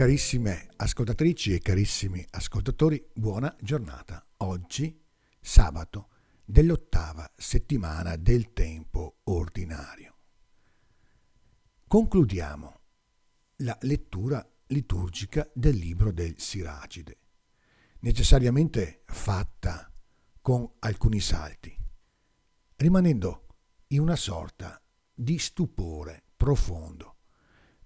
Carissime ascoltatrici e carissimi ascoltatori, buona giornata. Oggi, sabato, dell'ottava settimana del tempo ordinario. Concludiamo la lettura liturgica del libro del Siracide, necessariamente fatta con alcuni salti, rimanendo in una sorta di stupore profondo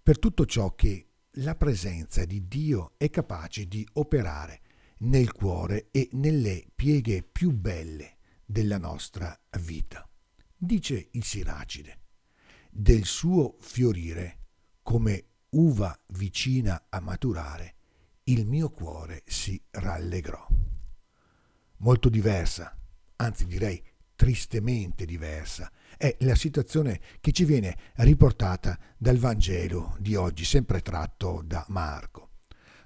per tutto ciò che la presenza di Dio è capace di operare nel cuore e nelle pieghe più belle della nostra vita. Dice il Siracide, del suo fiorire, come uva vicina a maturare, il mio cuore si rallegrò. Molto diversa, anzi direi tristemente diversa, è la situazione che ci viene riportata dal Vangelo di oggi, sempre tratto da Marco,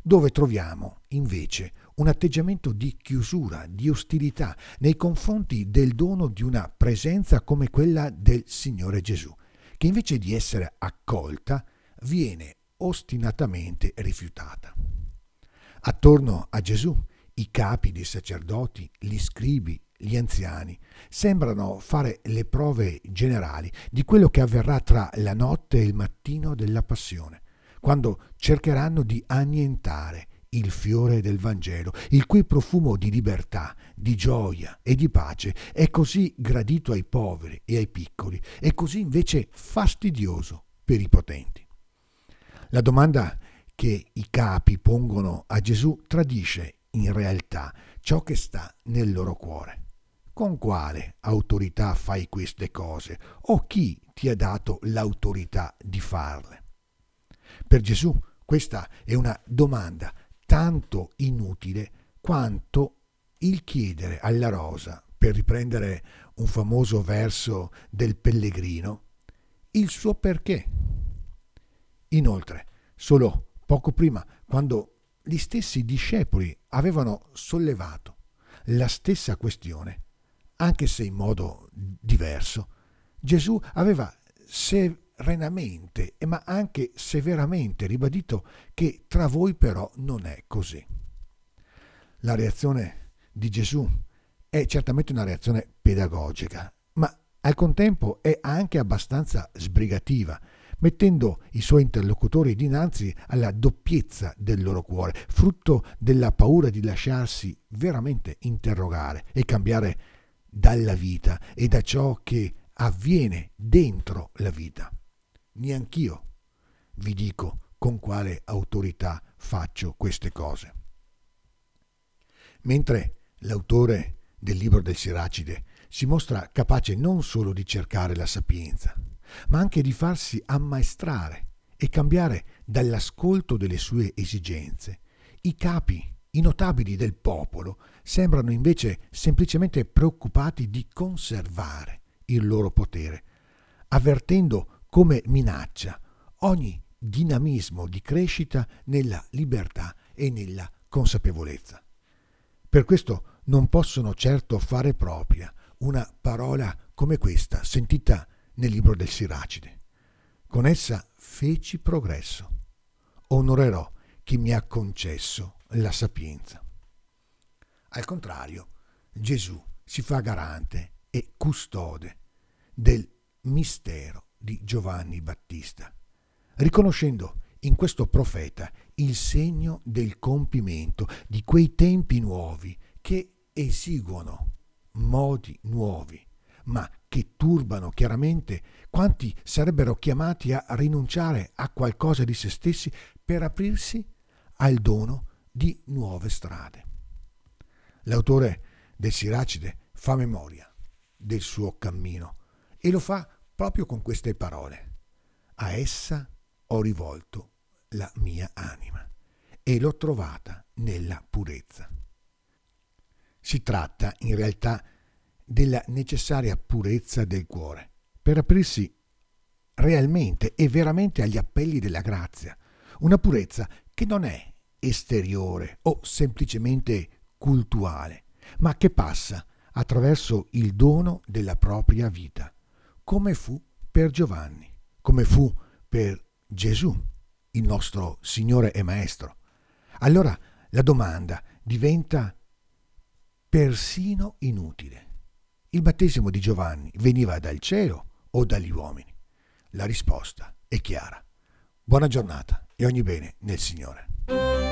dove troviamo invece un atteggiamento di chiusura, di ostilità nei confronti del dono di una presenza come quella del Signore Gesù, che invece di essere accolta viene ostinatamente rifiutata. Attorno a Gesù i capi dei sacerdoti, gli scribi, gli anziani sembrano fare le prove generali di quello che avverrà tra la notte e il mattino della passione, quando cercheranno di annientare il fiore del Vangelo, il cui profumo di libertà, di gioia e di pace è così gradito ai poveri e ai piccoli e così invece fastidioso per i potenti. La domanda che i capi pongono a Gesù tradisce in realtà ciò che sta nel loro cuore. Con quale autorità fai queste cose? O chi ti ha dato l'autorità di farle? Per Gesù questa è una domanda tanto inutile quanto il chiedere alla rosa, per riprendere un famoso verso del pellegrino, il suo perché. Inoltre, solo poco prima, quando gli stessi discepoli avevano sollevato la stessa questione, anche se in modo diverso, Gesù aveva serenamente, ma anche severamente ribadito che tra voi però non è così. La reazione di Gesù è certamente una reazione pedagogica, ma al contempo è anche abbastanza sbrigativa, mettendo i suoi interlocutori dinanzi alla doppiezza del loro cuore, frutto della paura di lasciarsi veramente interrogare e cambiare dalla vita e da ciò che avviene dentro la vita. Neanch'io vi dico con quale autorità faccio queste cose. Mentre l'autore del libro del Siracide si mostra capace non solo di cercare la sapienza, ma anche di farsi ammaestrare e cambiare dall'ascolto delle sue esigenze. I capi, i notabili del popolo, sembrano invece semplicemente preoccupati di conservare il loro potere, avvertendo come minaccia ogni dinamismo di crescita nella libertà e nella consapevolezza. Per questo non possono certo fare propria una parola come questa, sentita nel libro del Siracide. Con essa feci progresso. Onorerò chi mi ha concesso la sapienza. Al contrario, Gesù si fa garante e custode del mistero di Giovanni Battista, riconoscendo in questo profeta il segno del compimento di quei tempi nuovi che esiguono modi nuovi ma che turbano chiaramente quanti sarebbero chiamati a rinunciare a qualcosa di se stessi per aprirsi al dono di nuove strade. L'autore del Siracide fa memoria del suo cammino e lo fa proprio con queste parole. A essa ho rivolto la mia anima e l'ho trovata nella purezza. Si tratta in realtà della necessaria purezza del cuore, per aprirsi realmente e veramente agli appelli della grazia, una purezza che non è esteriore o semplicemente cultuale, ma che passa attraverso il dono della propria vita, come fu per Giovanni, come fu per Gesù il nostro Signore e Maestro. Allora la domanda diventa persino inutile. Il battesimo di Giovanni veniva dal cielo o dagli uomini? La risposta è chiara. Buona giornata e ogni bene nel Signore.